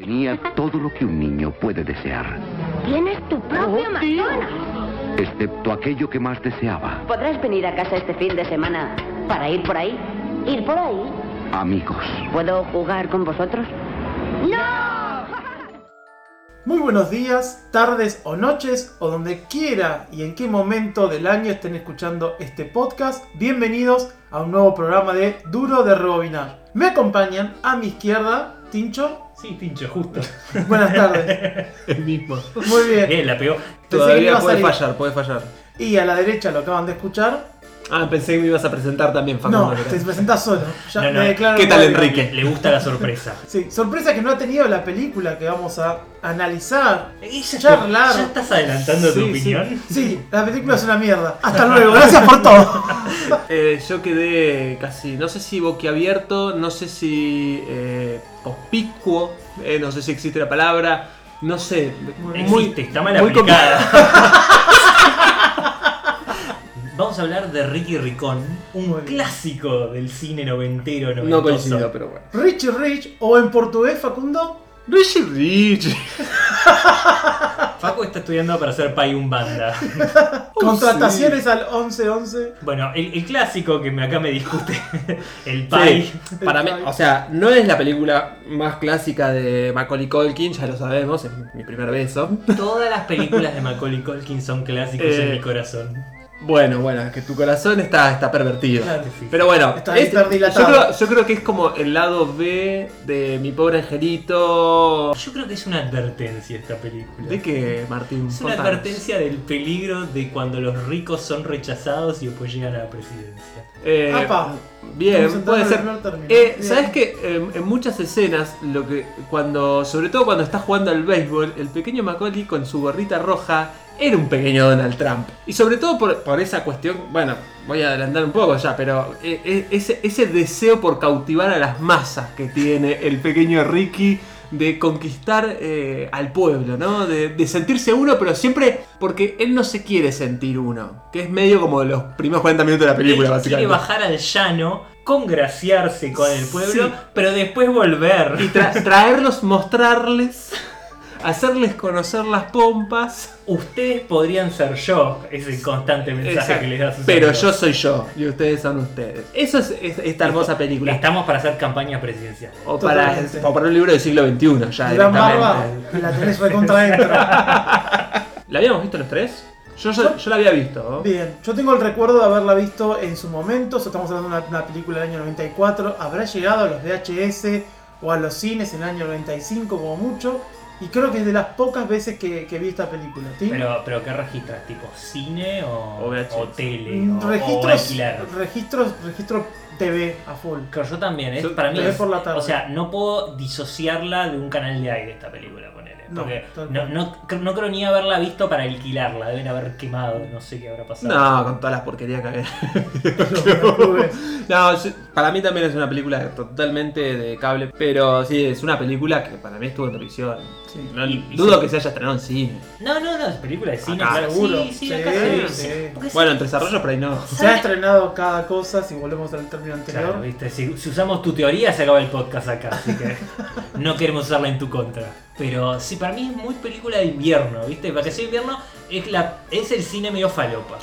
Tenía todo lo que un niño puede desear, Tienes tu propio Oh, McDonald's. excepto aquello que más deseaba, ¿Podrás venir a casa este fin de semana para ir por ahí? ¿Ir por ahí? amigos. ¿Puedo jugar con vosotros? ¡No! Muy buenos días, tardes o noches, o donde quiera y en qué momento del año estén escuchando este podcast. Bienvenidos a un nuevo programa de Duro de Rebobinar. Me acompañan a mi izquierda, Tincho. Sí, Tincho, justo. Buenas tardes. El mismo. Muy bien. Bien, la pegó. Pensé que iba Todavía a puede salir. fallar, puede fallar. Y a la derecha lo acaban de escuchar. Ah, pensé que me ibas a presentar también, Facundo. No, pero- te presentás solo. Ya No, no. me declaro ¿Qué tal, culpable. Enrique? Le gusta la sorpresa. Sí, sorpresa que no ha tenido la película que vamos a analizar. Ella Charlar. ¿Ya estás adelantando tu Sí, opinión? Sí, la película es una mierda. Hasta luego, gracias por todo. Eh, yo quedé casi, no sé si boquiabierto, no sé si eh, conspicuo, eh, no sé si existe la palabra, no sé. Existe, está mal muy aplicada. Vamos a hablar de Ricky Ricón, un Muy clásico del cine noventero, noventoso. No coincido, pero bueno. Richie Rich, o en portugués, Facundo. Richie Rich. Facu está estudiando para ser un banda. Contrataciones al 1111. Bueno, el, el clásico que me, acá me discute, el Pai. Sí, para mí, o sea, no es la película más clásica de Macaulay Culkin, ya lo sabemos, es mi primer beso. Todas las películas de Macaulay Culkin son clásicos en Eh, mi corazón. Bueno, bueno, es que tu corazón está, está pervertido. Claro. Pero bueno, Está yo, creo, yo creo que es como el lado B de mi pobre angelito. Yo creo que es una advertencia esta película. ¿De qué, Martín? Es una Contanos. advertencia del peligro de cuando los ricos son rechazados y después llegan a la presidencia. Eh, Apa. bien, Estamos puede entrando ser. en el primer término. Eh, Bien. ¿Sabes que en muchas escenas, lo que cuando, sobre todo cuando está jugando al béisbol, el pequeño Macaulay con su gorrita roja era un pequeño Donald Trump. Y sobre todo por, por esa cuestión, bueno, voy a adelantar un poco ya, pero eh, eh, ese, ese deseo por cautivar a las masas que tiene el pequeño Ricky de conquistar eh, al pueblo, ¿no? De, de sentirse uno, pero siempre porque él no se quiere sentir uno, que es medio como los primeros 40 minutos de la película, Él básicamente. Quiere bajar al llano, congraciarse con el pueblo, Sí. pero después volver. y tra- traerlos, mostrarles, hacerles conocer las pompas. Ustedes podrían ser yo, es el constante mensaje Exacto. que les da sus Pero amigos. yo soy yo y ustedes son ustedes. Eso es, es- esta hermosa película. Estamos para hacer campaña presidencial. O para, o para un libro del siglo XXI, ya Gran barba. la tenés recontra adentro. ¿La habíamos visto los tres? Yo, yo, yo la había visto. ¿no? Bien, yo tengo el recuerdo de haberla visto en su momento. Estamos hablando de una, una película del año 94. Habrá llegado a los VHS o a los cines en el año 95 como mucho. Y creo que es de las pocas veces que, que vi esta película. ¿sí? Pero, pero ¿qué registras? ¿Tipo cine o, O o tele? Mm, O, o registros, alquilar? registros, registro TV a full. Claro, yo también, es, Yo- para mí es- por la tarde. o sea, no puedo disociarla de un canal de aire esta película, ponele. No, Porque no, no, no creo ni haberla visto para alquilarla, deben haber quemado, no sé qué habrá pasado. No, con todas las porquerías que había. No, yo- para mí también es una película totalmente de cable, pero sí, es una película que para mí estuvo en televisión. Sí. No, dudo que se haya estrenado en cine. No, no, no, es película de cine, Acá. claro. Seguro. Sí, sí, Sí, acá Bueno, en desarrollo, pero ahí no. Se ha estrenado cada cosa, si volvemos al término anterior. Claro, viste, si, si usamos tu teoría se acaba el podcast acá, así que no queremos usarla en tu contra. Pero sí, para mí es muy película de invierno, ¿viste? Vacación de invierno es, la, es el cine medio falopa.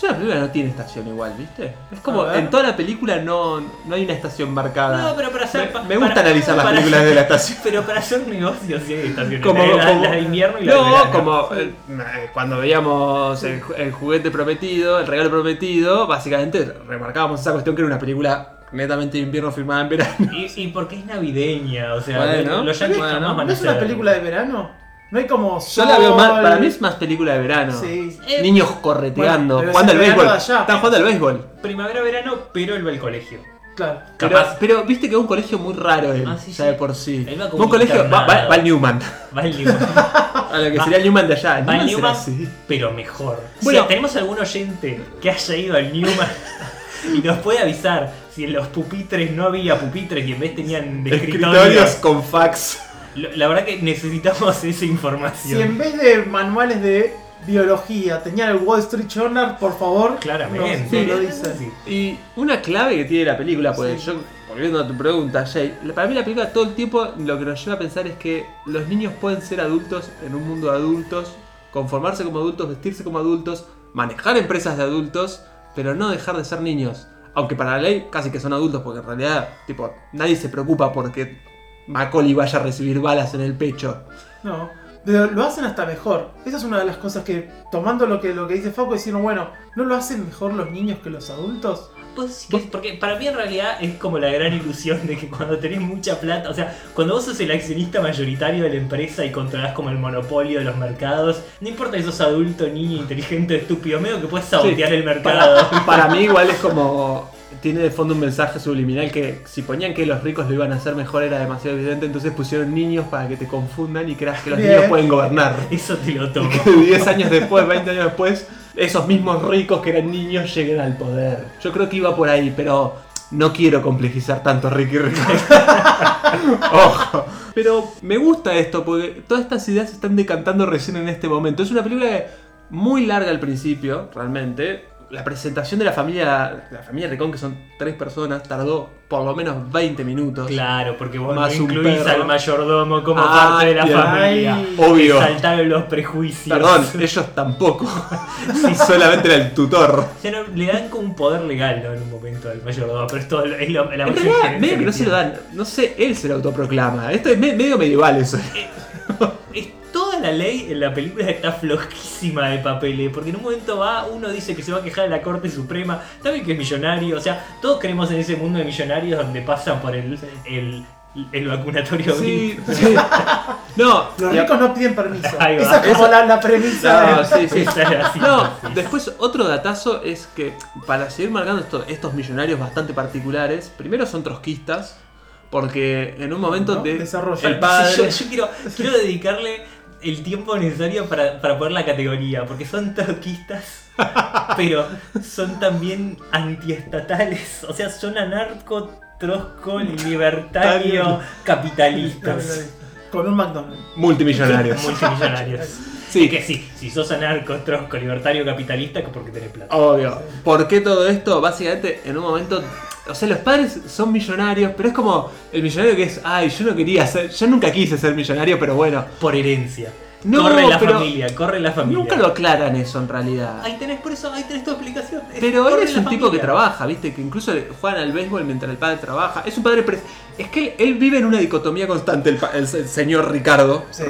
Es una película que no tiene estación igual, ¿viste? Es como, en toda la película no, no hay una estación marcada. No, pero para hacer. Me, pa- me gusta para- analizar las películas de la estación. Pero para hacer negocios sí hay estaciones. Como, la, como- la de invierno y la de no, como eh, eh, cuando veíamos el, ju- el juguete prometido, el regalo prometido, básicamente remarcábamos esa cuestión que era una película netamente de invierno filmada en verano. Y, y porque es navideña, o sea, Bueno, los yankees bueno. ¿No a es una película de verano? No hay como. Yo la veo más, para mí es más película de verano. Sí. Eh, Niños correteando, Bueno, jugando al béisbol. allá. Están jugando al béisbol. Primavera-verano, pero él va al colegio. Claro. Pero, Capaz. pero viste que es un colegio muy raro él, Ah, sí, ya sí. de por sí. Él va como un colegio, va, va- al Newman. Va al Newman. A lo que Va- sería el Newman de allá. El Va al Newman Newman, así. pero mejor. Bueno. si tenemos algún oyente que haya ido al Newman y nos puede avisar si en los pupitres no había pupitres y en vez tenían Escritorios escritorios. con fax. La verdad que necesitamos esa Si información. en vez de manuales de biología tenían el Wall Street Journal, por favor. Claramente. nos lo dicen. Sí. Y una clave que tiene la película, pues Sí. yo, volviendo a tu pregunta, Jay, para mí la película todo el tiempo lo que nos lleva a pensar es que los niños pueden ser adultos en un mundo de adultos, conformarse como adultos, vestirse como adultos, manejar empresas de adultos, pero no dejar de ser niños. Aunque para la ley casi que son adultos, porque en realidad, tipo, nadie se preocupa porque Macaulay vaya a recibir balas en el pecho. No, pero lo hacen hasta mejor. Esa es una de las cosas que, tomando lo que, lo que dice Faco, diciendo, bueno, ¿no lo hacen mejor los niños que los adultos? Pues, que- porque para mí en realidad es como la gran ilusión de que cuando tenés mucha plata, o sea, cuando vos sos el accionista mayoritario de la empresa y controlás como el monopolio de los mercados, no importa si sos adulto, niño, inteligente, estúpido, medio que puedes sabotear Sí. el mercado. Para, para mí igual es como... Tiene de fondo un mensaje subliminal que si ponían que los ricos lo iban a hacer mejor era demasiado evidente, entonces pusieron niños para que te confundan y creas que los Bien. niños pueden gobernar. Eso te lo tomo. Que 10 años después, 20 años después, esos mismos ricos que eran niños lleguen al poder. Yo creo que iba por ahí, pero no quiero complejizar tanto Ricky Ricky. Ojo. Pero me gusta esto porque todas estas ideas se están decantando recién en este momento. Es una película muy larga al principio, realmente. La presentación de la familia, la familia Ricón, que son tres personas, tardó por lo menos 20 minutos. Claro, porque vos Más no incluís perro. al mayordomo como Ah, parte de la familia. Ay. Obvio. Saltaron los prejuicios. Perdón, ellos tampoco. Solamente era el tutor. No- le dan como un poder legal ¿no? en un momento al mayordomo, pero es lo- la En realidad, medio que no se lo dan. No sé, él se lo autoproclama. Esto es me- medio medieval eso. Es toda la ley en la película está flojísima de papeles, porque en un momento va, uno dice que se va a quejar de la Corte Suprema, también que es millonario, o sea, todos creemos en ese mundo de millonarios donde pasan por el, el, el vacunatorio Sí, Bill. sí. No, Los ricos no piden permiso. Esa es como la, la premisa No, de... sí, después otro datazo es que para seguir marcando esto- estos millonarios bastante particulares, primero son trotskistas, porque en un momento No, de el Sí, padre yo, yo quiero, quiero dedicarle el tiempo necesario para, para poner la categoría, porque son trotskistas, pero son también antiestatales, o sea, son anarco, trosco, libertario, capitalistas. Con un McDonald's. multimillonarios. Multimillonarios. Sí. que sí, si sos anarco, trosco, libertario, capitalista, que porque tenés plata. Obvio. ¿Por qué todo esto? Básicamente, en un momento. O sea, los padres son millonarios, pero es como el millonario que es. Ay, yo no quería ser. Yo nunca quise ser millonario, pero bueno. Por herencia. No, corre la pero familia, corre la familia. Nunca lo aclaran eso en realidad. Ahí tenés, por eso, ahí tenés tu explicación. Pero él es un tipo que trabaja, ¿viste? Que incluso juegan al béisbol mientras el padre trabaja. Es un padre. pre- Es que él, él vive en una dicotomía constante, el, el se- señor Ricardo. Sí.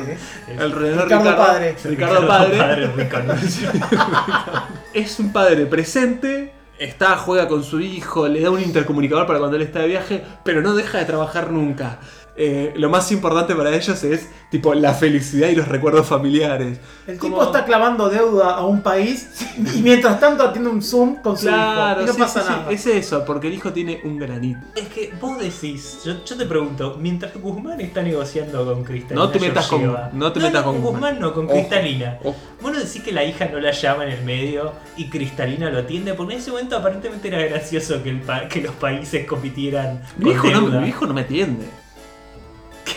El René Ricardo padre. Ricardo padre. rico, ¿no? es un padre presente, está, juega con su hijo, le da un intercomunicador para cuando él está de viaje, pero no deja de trabajar nunca. Eh, lo más importante para ellos es tipo la felicidad y los recuerdos familiares. El Como- tipo está clavando deuda a un país y mientras tanto atiende un Zoom con su hijo. Y no sí, pasa sí, sí, nada. es eso, porque el hijo tiene un granito. Es que vos decís, yo, yo te pregunto, mientras Guzmán está negociando con Cristalina. No te metas con- no te metas con Guzmán. Guzmán. no, con Cristalina. ojo. Vos no decís que la hija no la llama en el medio y Cristalina lo atiende, porque en ese momento aparentemente era gracioso que, el pa- que los países compitieran Mi con hijo, no, mi hijo no me atiende.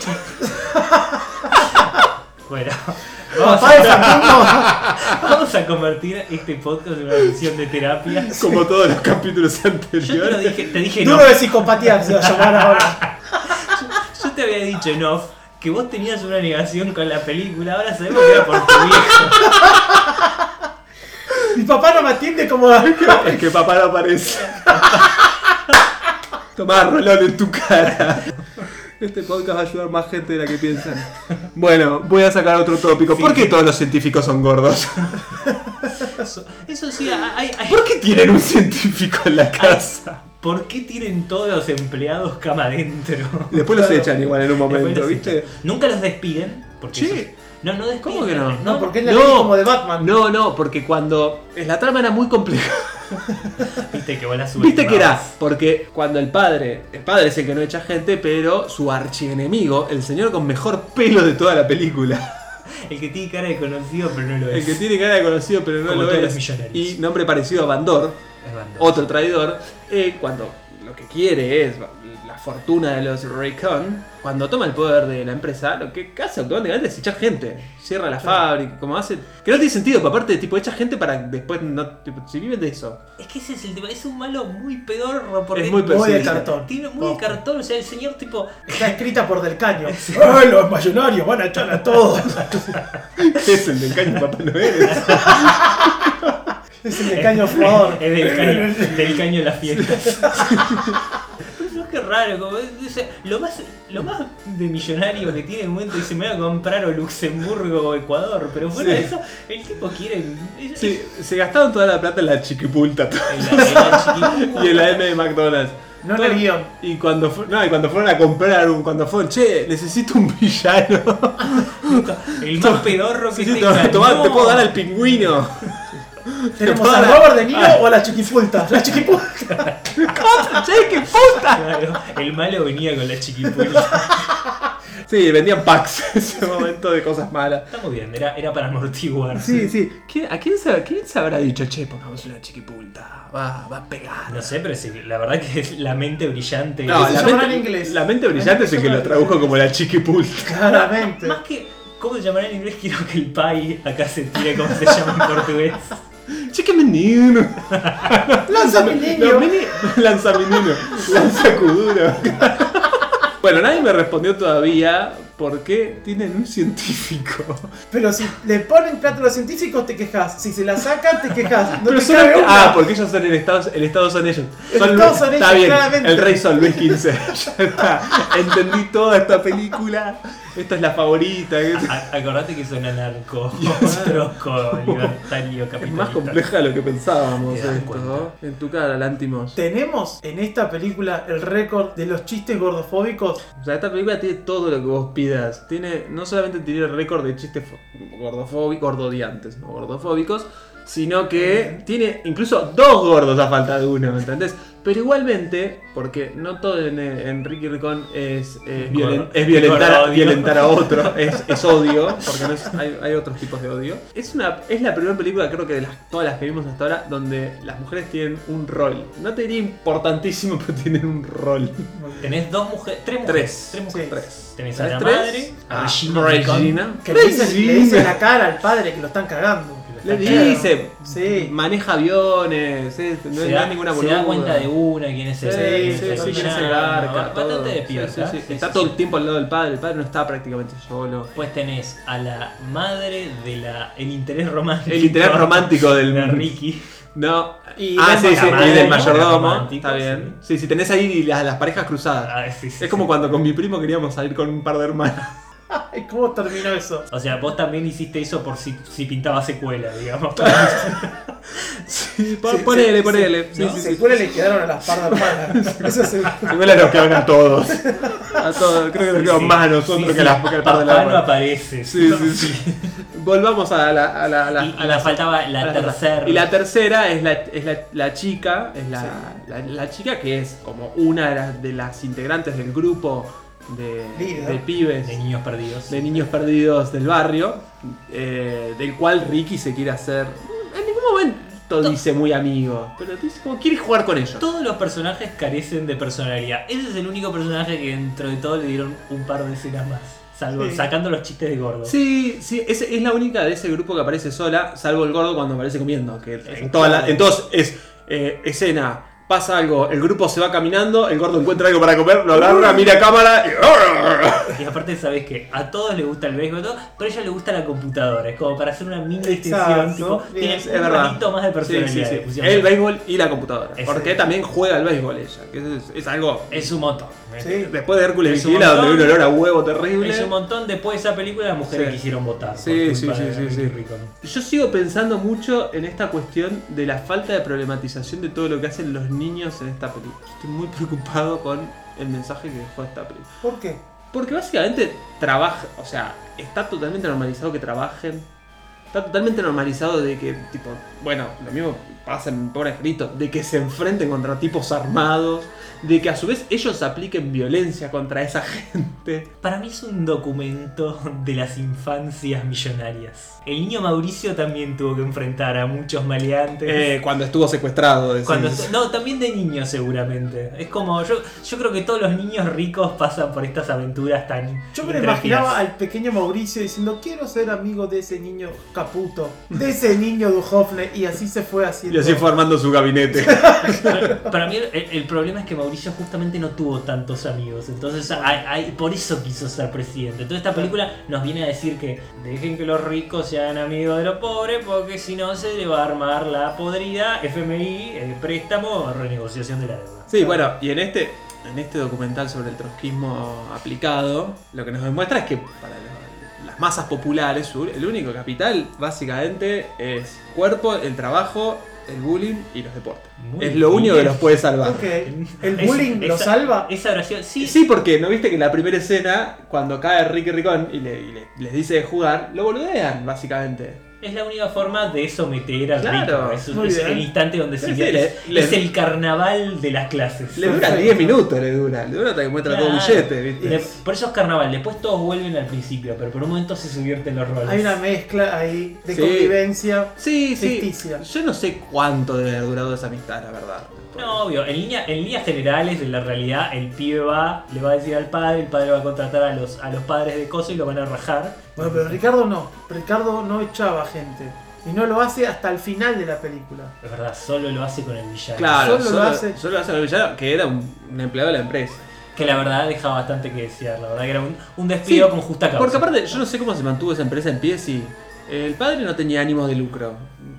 Bueno, vamos a, Facundo. vamos a convertir este podcast en una sesión de terapia. Como todos los capítulos Yo te lo anteriores. dije, te dije no. Duro de psicopatía se va a llamar ahora. Yo te había dicho en off que vos tenías una negación con la película, ahora sabemos que era por tu viejo. Mi papá no me atiende como. Es que papá no aparece. Tomá Rolón en tu cara. Este podcast va a ayudar más gente de la que piensan. Bueno, voy a sacar otro tópico. ¿Por qué todos los científicos son gordos? Eso, eso sí, hay, hay- ¿Por qué tienen un científico en la casa? ¿Por qué tienen todos los empleados cama adentro? Después los echan igual en un Después momento, los ¿viste? echan. Nunca los despiden. Porque eso- No, no despiden. ¿Cómo que no? No, porque es la ley como de Batman. No, no, porque cuando. La trama era muy compleja. Viste que la Viste que era, porque cuando el padre, el padre es el que no echa gente, pero su archienemigo, el señor con mejor pelo de toda la película, El que tiene cara de conocido, pero no lo es. el que tiene cara de conocido pero no Como lo todos es, los millonarios. y nombre parecido a Bandor, Damme. otro traidor, eh, cuando lo que quiere es la fortuna de los Raycon, cuando toma el poder de la empresa, lo que hace automáticamente es echar gente. Cierra la fábrica, como hace. Que no tiene sentido, pero aparte, tipo, echa gente para después no. tipo, si viven de eso. Es que ese es el tema, es un malo muy pedorro porque Es muy Muy de cartón. tiene muy de cartón, o sea, el señor tipo Está escrita por Del Caño. ¡Ay, los millonarios van a echar a todos! es el del caño Papá Noel. Es el Del Caño jugador. es del caño, del caño de las fiestas. Pero qué raro, como dice, lo más, lo más de millonario que tiene en el momento dice me voy a comprar o Luxemburgo o Ecuador, pero fuera Sí. de eso, el tipo quiere. es- Sí, se gastaron toda la plata en la chiquipulta en la- en la chiquita. y en la M de McDonald's. No el guion. Y cuando, fu- no, y cuando fueron a comprar, un, cuando fueron, che, necesito un villano. El más pedorro que Necesito, tenga. tomá, te No. puedo dar al pingüino. ¿Tenemos a Robert De Niro o a la chiquipulta? La chiquipulta. puta. Claro, el malo venía con la chiquipuela. Sí, vendían packs en ese momento de cosas malas. Está muy bien, era, era para amortiguar. Sí, sí. ¿Quién- ¿A quién se, quién se habrá dicho, che, pongamos una chiquipulta? Va, va a pegar. No sé, pero sí, la verdad que es la mente brillante. No, la mente, en inglés? la mente brillante es el que lo tradujo como la chiquipulta. Claramente. Más que, ¿cómo se llamará en inglés? Quiero que el pai acá se tire como se llama en portugués. Che, qué menino. ¡Lanza mi niño! No, mini, lanza menino. Lanza kuduro. Bueno, nadie me respondió todavía por qué tienen un científico. Pero si le ponen plata a los científicos, te quejas. Si se la sacan, te quejas. No Pero te son- cabe una. ah, porque ellos son el Estado, el Estado son ellos. El Son Estado Luis- son está ellos, bien, claramente. el rey son Luis XV. ya está. Entendí toda esta película. Esta es la favorita. Es A- acordate que son anarco, troco, libertario, capitalista. es más compleja de lo que pensábamos esto. ¿no? En tu cara, Lántimos. Tenemos en esta película el récord de los chistes gordofóbicos. O sea, esta película tiene todo lo que vos pidas. Tiene, no solamente tiene el récord de chistes gordofóbicos, gordodiantes, no gordofóbicos, sino que tiene incluso dos gordos a falta de uno, ¿me entendés? Pero igualmente, porque no todo en, en Ricky Ricón es, es, violen- Gordo- es violentar, violentar a otro, es, es odio, porque no es- hay, hay otros tipos de odio. Es, una, es la primera película, creo que de las, todas las que vimos hasta ahora, donde las mujeres tienen un rol. No te diría importantísimo, pero tienen un rol. Tenés dos mujeres, tres mujeres. Tres. mujeres. Sí. Tres. Tenés a la ¿Tres? madre, a Ah, Regina. Ricón. Regina. Que le dicen, le dicen en la cara al padre que lo están cagando. Le dice, Sí. maneja aviones, no, se, no da, ninguna se boluda. da cuenta de una, quién es sí, sí, sí, quién el villano, garca, Bastante todo. despierta. Sí, sí, Está todo el tiempo al lado del padre, el padre no está prácticamente solo. Después tenés a la madre de la el interés romántico. El interés romántico del de Ricky. No. Y ah, sí, sí, mayordomo, y del mayordomo. Está bien. Sí, sí, tenés ahí las, las parejas cruzadas. Ah, sí, sí, es como sí. cuando con mi primo queríamos salir con un par de hermanas. ¿Cómo terminó eso? O sea, vos también hiciste eso por si, si pintaba secuela, digamos. Sí, Sí, ponele, sí, ponele. sí, Sí, sí, sí, se sí. cuela le quedaron a las par de hermanas. Eso se... Igual nos quedaron a todos. A todos. Creo que nos quedaron más a nosotros Sí, que, a las que al par de la Papá no aparece. Sí, sí, sí. Volvamos a la, a la, a la- Y, a la- faltaba la- tercera. Y la tercera es la, es la, la chica, es la, la, la chica que es como una de las, de las integrantes del grupo de, pibes, de niños perdidos. de niños perdidos del barrio, eh, del cual Ricky se quiere hacer. En ningún momento dice muy amigo, pero dice como quiere jugar con ellos. Todos los personajes carecen de personalidad. Ese es el único personaje que dentro de todo le dieron un par de escenas más. Salvo, Sí. Sacando los chistes de gordo. Sí, sí, es, es la única de ese grupo que aparece sola, salvo el gordo cuando aparece comiendo. Que en toda la, entonces es eh, escena, pasa algo, el grupo se va caminando, el gordo encuentra algo para comer, lo agarra, mira a cámara y. Y aparte sabes que a todos les gusta el béisbol, todo, pero a ella le gusta la computadora. Es como para hacer una mini Exacto. extensión. Tipo, Bien, tiene es un poquito más de personalidad. sí, sí. El béisbol y la computadora. Ese. Porque también juega al béisbol ella. Que es, es algo. Es un montón. Después de Hércules Es Vigila, donde hay un olor a huevo terrible. Es un montón. Después de esa película, las mujeres quisieron votar. Sí, sí, sí, sí. Ricón. Yo sigo pensando mucho en esta cuestión de la falta de problematización de todo lo que hacen los niños en esta película. Estoy muy preocupado con el mensaje que dejó esta película. ¿Por qué? Porque básicamente trabaja, o sea, está totalmente normalizado que trabajen está totalmente normalizado de que, tipo, bueno, lo mismo pasa en Pobre Angelito, de que se enfrenten contra tipos armados, de que a su vez ellos apliquen violencia contra esa gente. Para mí es un documento de las infancias millonarias. El niño Mauricio también tuvo que enfrentar a muchos maleantes. Eh, cuando estuvo secuestrado. decís. Cuando, no, también de niño seguramente. Es como, yo, yo creo que todos los niños ricos pasan por estas aventuras tan... Yo me intrépidas. imaginaba al pequeño Mauricio diciendo, quiero ser amigo de ese niño Caputo, de ese niño Duhovne, y así se fue haciendo. Y así fue armando su gabinete. Para mí el, el problema es que Mauricio justamente no tuvo tantos amigos, entonces hay- hay- por eso quiso ser presidente. Entonces esta película nos viene a decir que dejen que los ricos sean amigos de los pobres porque si no se le va a armar la podrida, FMI, eh, préstamo, renegociación de la deuda. Sí, bueno, y en este, en este documental sobre el trotskismo aplicado, lo que nos demuestra es que para lo- las masas populares, el único capital básicamente es cuerpo, el trabajo, el bullying y los deportes. Muy es lo único que los puede salvar. Ok. ¿El Es- bullying lo esa- salva? Esa oración, sí, Sí, porque no viste que en la primera escena, cuando cae Ricky Ricón y, le- y le- les dice de jugar, lo boludean, básicamente. Es la única forma de someter al Claro, rico. Es, es el instante donde se sí, es, le- es le- el carnaval de las clases. Le dura Perfecto. 10 minutos, le dura. Le dura hasta que muestra todo Claro. billete, ¿viste? Le- por eso es carnaval, después todos vuelven al principio, pero por un momento se subvierten los roles. Hay una mezcla ahí de Sí. convivencia. Sí, sí. Ficticia. Yo no sé cuánto debe haber durado esa amistad, la verdad. No, obvio, en, línea, en líneas generales de la realidad, el pibe va, le va a decir al padre, el padre va a contratar a los, a los padres de Coso y lo van a rajar. Bueno, pero Ricardo no. Ricardo no echaba gente. Y no lo hace hasta el final de la película. Es verdad, solo lo hace con el villano. Claro, Solo solo, lo hace- solo lo hace el villano, que era un, un empleado de la empresa. Que la verdad deja bastante que desear, la verdad que era un, un despido Sí, con justa causa. Porque aparte, yo no sé cómo se mantuvo esa empresa en pie si el padre no tenía ánimos de lucro.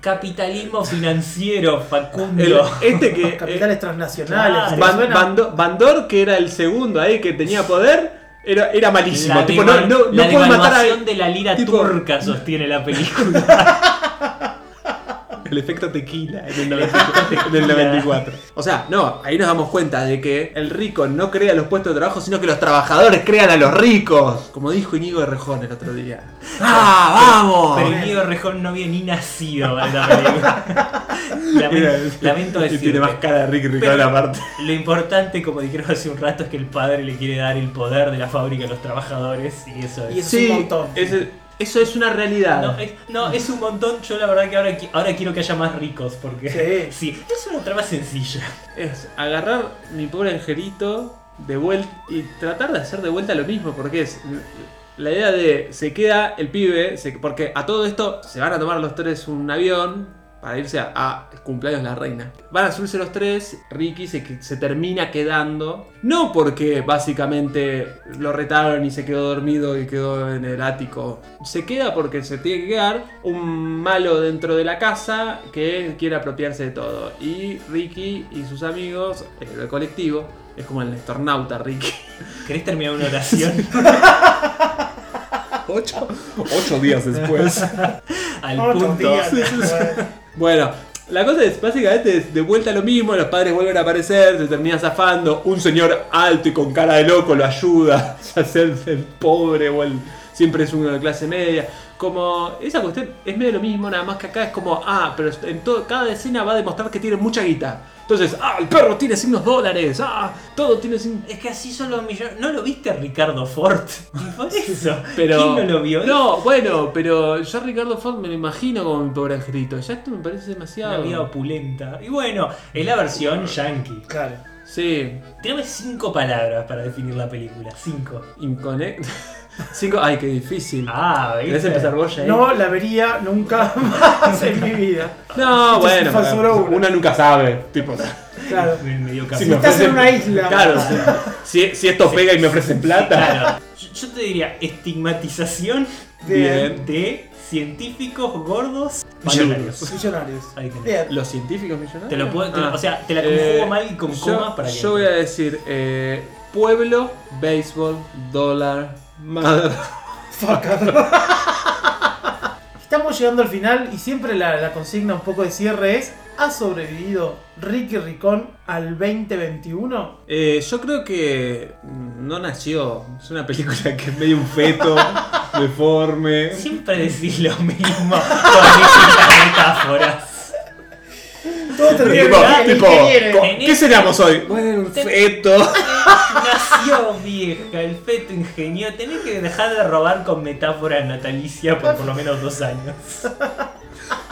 Capitalismo financiero, Facundo. El- este que. Capitales transnacionales. Claro. ¿te Van- suena? Bando- Bandor, que era el segundo ahí que tenía poder, era, era malísimo. La, tipo, no, no, no la puede matar a. devaluación de la lira tipo- turca sostiene la película. El efecto tequila en el, 94, en el 94. O sea, no, ahí nos damos cuenta de que el rico no crea los puestos de trabajo, sino que los trabajadores crean a los ricos. Como dijo Inigo de Rejón el otro día. ¡Ah, vamos! Pero Íñigo Rejón no había ni nacido para esta película. Lamento, lamento Y decirte. tiene más cara de Ricky Ricón aparte. Lo importante, como dijeron hace un rato, es que el padre le quiere dar el poder de la fábrica a los trabajadores y eso Y es... Es un montón. ese- eso es una realidad. No es, no, es un montón. Yo la verdad que ahora, ahora quiero que haya más ricos porque Sí. sí, es una trama sencilla. Es agarrar mi pobre angelito de vuelta y tratar de hacer de vuelta lo mismo, porque es la idea de se queda el pibe, se- porque a todo esto se van a tomar los tres un avión para irse a, cumpleaños de la reina. Van a subirse los tres, Ricky se, termina quedando, no porque básicamente lo retaron y se quedó dormido y quedó en el ático, se queda porque se tiene que quedar un malo dentro de la casa que quiere apropiarse de todo. Y Ricky y sus amigos, eh, el colectivo, es como el estornauta Ricky. ¿Querés terminar una oración? Ocho, ocho días después. Al punto. después. Bueno, la cosa es básicamente es de vuelta lo mismo, los padres vuelven a aparecer, se termina zafando, un señor alto y con cara de loco lo ayuda a hacerse el pobre o el siempre es uno de clase media. Como esa cuestión es medio lo mismo, nada más que acá es como, ah, pero en todo, cada escena va a demostrar que tiene mucha guita. Entonces, ah, el perro tiene signos dólares, ah, todo tiene signos... Es que así son los millones. ¿No lo viste Ricardo Ford? Por eso. Pero, ¿Quién no lo vio? No, bueno, pero yo a Ricardo Ford me lo imagino como mi pobre angelito. Ya esto me parece Una demasiado. vida opulenta. Y bueno, es la versión yankee. Claro. Sí, Tírame cinco palabras para definir la película. Cinco. Inconnect. Cinco. Ay, qué difícil. Ah, ¿viste? ¿Querés empezar vos, Jay? No la vería nunca más en mi vida. No, bueno. Solo una. nunca sabe. Tipo, Claro. Me- si me estás en una isla. Claro, si, si esto pega y me ofrecen plata. Claro. Yo, yo te diría estigmatización Bien. de científicos gordos Millonarios. millonarios. Millonarios. Ahí tenés. Bien. Los científicos millonarios. Te lo puedo, te lo- Ah. o sea, te la conjugo Eh, mal y con yo, comas para que. Yo voy a decir eh, pueblo, béisbol, dólar, madre. Fucker. Estamos llegando al final y siempre la, la consigna un poco de cierre es ¿Ha sobrevivido Ricky Ricón al 2021? Eh, yo creo que no nació. Es una película que es medio un feto. deforme. Siempre decís lo mismo con distintas metáforas. Todo Tipo, ¿qué seríamos hoy? Bueno, un feto. Nació vieja, el feto ingeniero. Tenés que dejar de robar con metáforas natalicias por por lo menos dos años.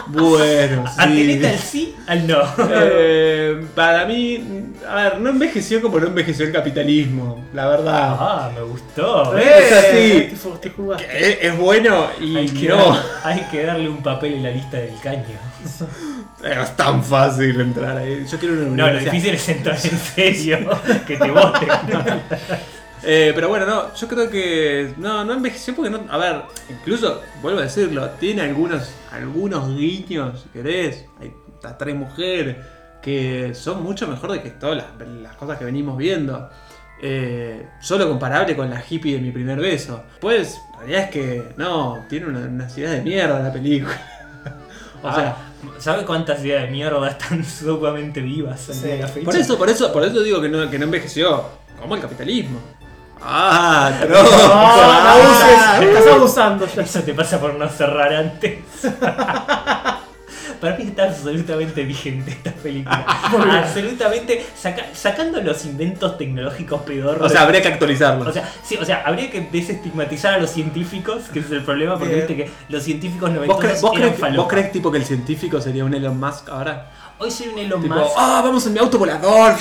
Bueno, Atenete al sí. sí, al no. Eh, para mí, a ver, no envejeció como no envejeció el capitalismo, la verdad. Ah, me gustó. Eh, es así. te fu- te jugaste. Es, es bueno y Hay que, no. hay que darle un papel en la lista del caño. Es tan fácil entrar ahí. Yo quiero una No, lo universidad. difícil es entrar en serio, que te voten. Eh, pero bueno, no, yo creo que no, no envejeció porque no, a ver, incluso, vuelvo a decirlo, tiene algunos, algunos guiños, si querés, hay tres mujeres que son mucho mejor de que todas las, las cosas que venimos viendo. Eh, solo comparable con la hippie de mi primer beso. Pues, la realidad es que no, tiene una, ideas de mierda la película. O sea, ¿Sabes cuántas ideas de mierda están sumamente vivas en Sí. la fecha? por eso, por eso, por eso digo que no, que no envejeció, como el capitalismo. Ah, No, tronco. no Ah. abuses, estás abusando ya. Eso te pasa por no cerrar antes. Para mí está absolutamente vigente esta película. absolutamente saca- sacando los inventos tecnológicos pedorros. O sea, habría que actualizarlo. O sea, sí, o sea, habría que desestigmatizar a los científicos, que es el problema, porque Bien. viste que los científicos ¿Vos, noventosos crees, vos, crees, vos crees, tipo que el científico sería un Elon Musk ahora? Hoy soy un Elon Tipo, Musk ah, vamos en mi auto volador.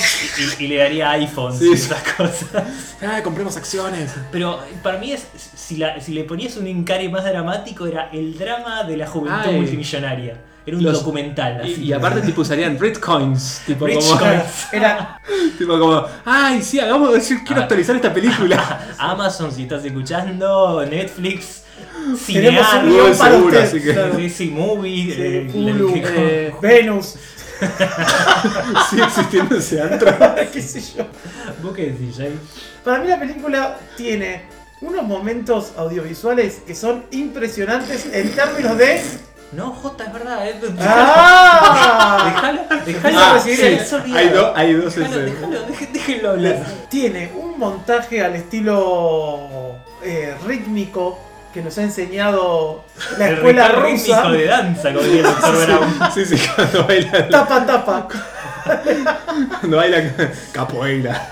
y, y le daría iPhones Sí, y esas cosas. Ah, compremos acciones. Pero para mí es, si, la- si le ponías un encare más dramático, era el drama de la juventud Ay. multimillonaria. Era un Los- documental. Y, así. y aparte, tipo, usarían Bitcoins. Tipo, Rich como, coins. Era, tipo como, ay, sí, hagamos, yo quiero Ah. actualizar esta película. Amazon, si estás escuchando, Netflix, tenemos un Cinear, guion Google para seguro, usted. así que- claro. sí, sí, Movie, Sí, eh, Hulu, la- eh, Venus, Sigue existiendo ese antro. qué sé yo. ¿Vos qué decís, Jay? Para mí la película tiene unos momentos audiovisuales que son impresionantes en términos de... No, J, es verdad. Eh. ¡Ah! Déjalo, Empieza a déjalo. recibir se el-. Hay, do- hay dos déjalo, deje- déjenlo hablar. Tiene un montaje al estilo eh, rítmico que nos ha enseñado la El escuela ritual rusa. rítmico de danza, como diría el doctor Brown. Sí, sí, cuando baila, Tapa, tapa. cuando baila capoeira.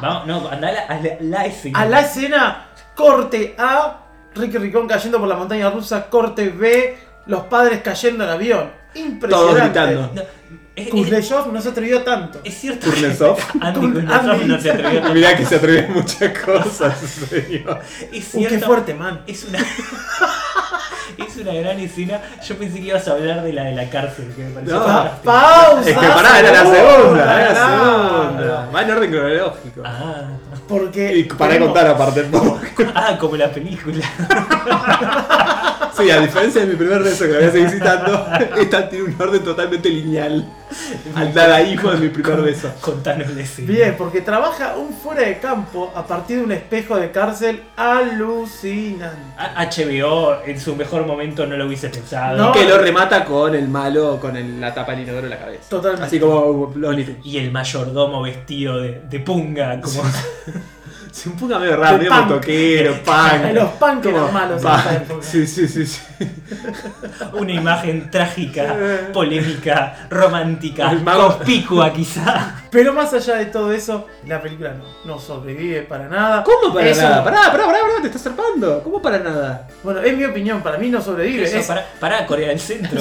Vamos, no, andá a la, a la, la escena. A la escena, corte A, Ricky Ricón cayendo por la montaña rusa, corte B, los padres cayendo en avión. Impresionante. Todos gritando. No, es, es, Kuznetsov no se atrevió tanto. es cierto Kuznetsov. que Andy Kuznetsov no se atrevió tanto. Mirá que se atreve a muchas cosas, señor. Es Uy, cierto. qué fuerte, man. Es una. es una gran escena. Yo pensé que ibas a hablar de la de la cárcel, que me pareció No. fantástico. Pausa. Es que pará, era la segunda, era la segunda. Va en orden cronológico. Ah, Porque. Y para tenemos- contar aparte. ¿no? ah, como la película. Sí, a diferencia de mi primer beso que lo voy a seguir citando, esta tiene un orden totalmente lineal. Al dadaísmo de mi primer beso. Contanos escena. Bien, porque trabaja un fuera de campo a partir de un espejo de cárcel alucinante. A- HBO en su mejor momento no lo hubiese pensado. No. Que lo remata con el malo, con el- la tapa del inodoro en la cabeza. Totalmente. Así como Tunes. Y el mayordomo vestido de, de punga, como Sí, un poco medio raro, De medio motoquero, punk. Los punk eran malos en esa época. Sí, sí, sí, sí. una imagen trágica, polémica, romántica, conspicua quizá. Pero más allá de todo eso, la película no, no sobrevive para nada. ¿Cómo para nada? Pará, pará, pará, pará, te estás zarpando. ¿Cómo para nada? Bueno, es mi opinión, para mí no sobrevive. Eso, Es- para, para Corea del Centro.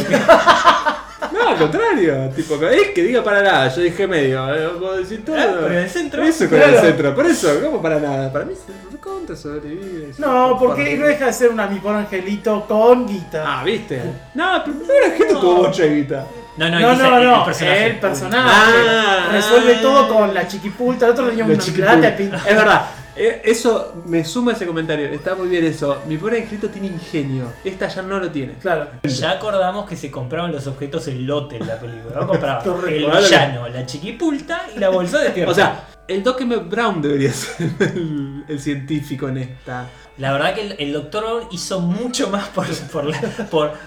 No, al contrario. Tipo, es que diga para nada. Yo dije medio. eh, Vos decís todo. Ah, Corea del Centro. Eso, Corea del Claro. Centro. Por eso, ¿cómo para nada? Para mí se contra sobrevive. No, porque no deja de ser un mi angelito con guita. Ah, ¿viste? No, pero no era gente tuvo mucha guita. No, no, no, dice no, el- no, el personaje. el personaje. Ah. resuelve todo con la chiquipulta. El otro tenía una chiquipulta. plata de pinta. Es verdad. Eh, Eso me suma ese comentario. Está muy bien eso. Mi pobre angelito tiene ingenio. Esta ya no lo tiene. Claro. Ya acordamos que se compraban los objetos en lote en la película. No compraban el villano, la chiquipulta y la bolsa de tierra. O sea, el Doc M. Brown debería ser el, el científico en esta. La verdad que el, el doctor Brown hizo mucho más por, por la,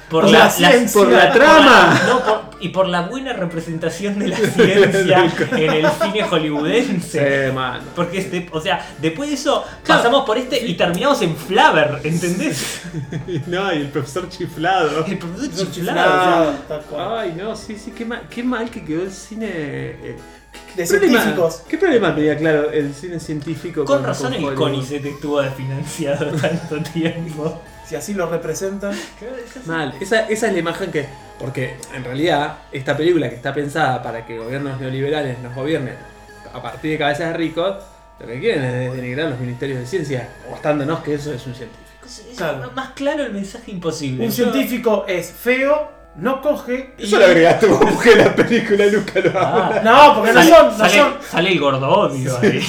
por, la, la ciencia. Por la por trama. la- no, por- y por la buena representación de la ciencia en el cine hollywoodense. Sí, mano. Porque, este, o sea, después de eso Claro. pasamos por este y terminamos en Flaver, ¿entendés? No, y el profesor chiflado. El producto chiflado, o sea, Nada, tal cual. Ay, no, sí, sí, qué mal, qué mal que quedó el cine. eh, De ¿qué problema- científicos. ¿Qué problema tenía, claro, el cine científico? Con razón el? CONICET estuvo desfinanciado tanto tiempo. Si así lo representan. Mal, esa, esa es la imagen que. Porque en realidad, esta película que está pensada para que gobiernos neoliberales nos gobiernen a partir de cabezas de ricos, lo que quieren es denigrar los ministerios de ciencia, mostrándonos que eso es un científico. Es Claro. más claro el mensaje imposible. Un Yo- científico es feo, no coge. y- Eso lo agregaste vos, porque la película nunca lo Ah, No, porque no sale, son. No sale- son sale el gordo odio ahí.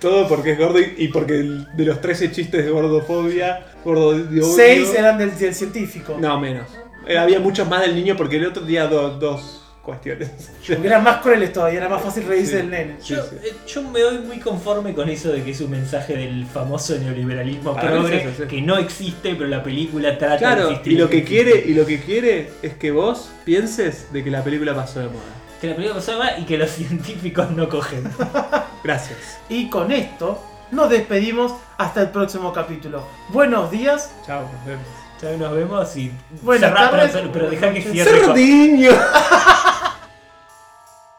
Todo porque es gordo y, y porque el- de los 13 chistes de gordofobia, gordo de odio- seis eran del, del científico. No, menos. Eh, había muchos más del niño porque el otro día do- dos cuestiones. Porque eran más crueles todavía, era más fácil reírse Sí. del nene. Yo, sí. eh, yo me doy muy conforme con eso de que es un mensaje del famoso neoliberalismo mí progre es eso, sí. que no existe, pero la película trata de existir. y lo que quiere, y lo que quiere es que vos pienses de que la película pasó de moda. Que la película pasó de moda y que los científicos no cogen. Gracias. Y con esto nos despedimos hasta el próximo capítulo. Buenos días. Chao, nos vemos. Ya nos vemos y. Cerrá, pero- pero, pero deja que cierre. ¡Cerdiño!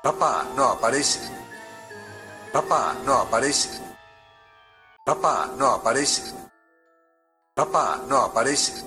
Papá no aparece. Papá no aparece. Papá no aparece. Papá no aparece.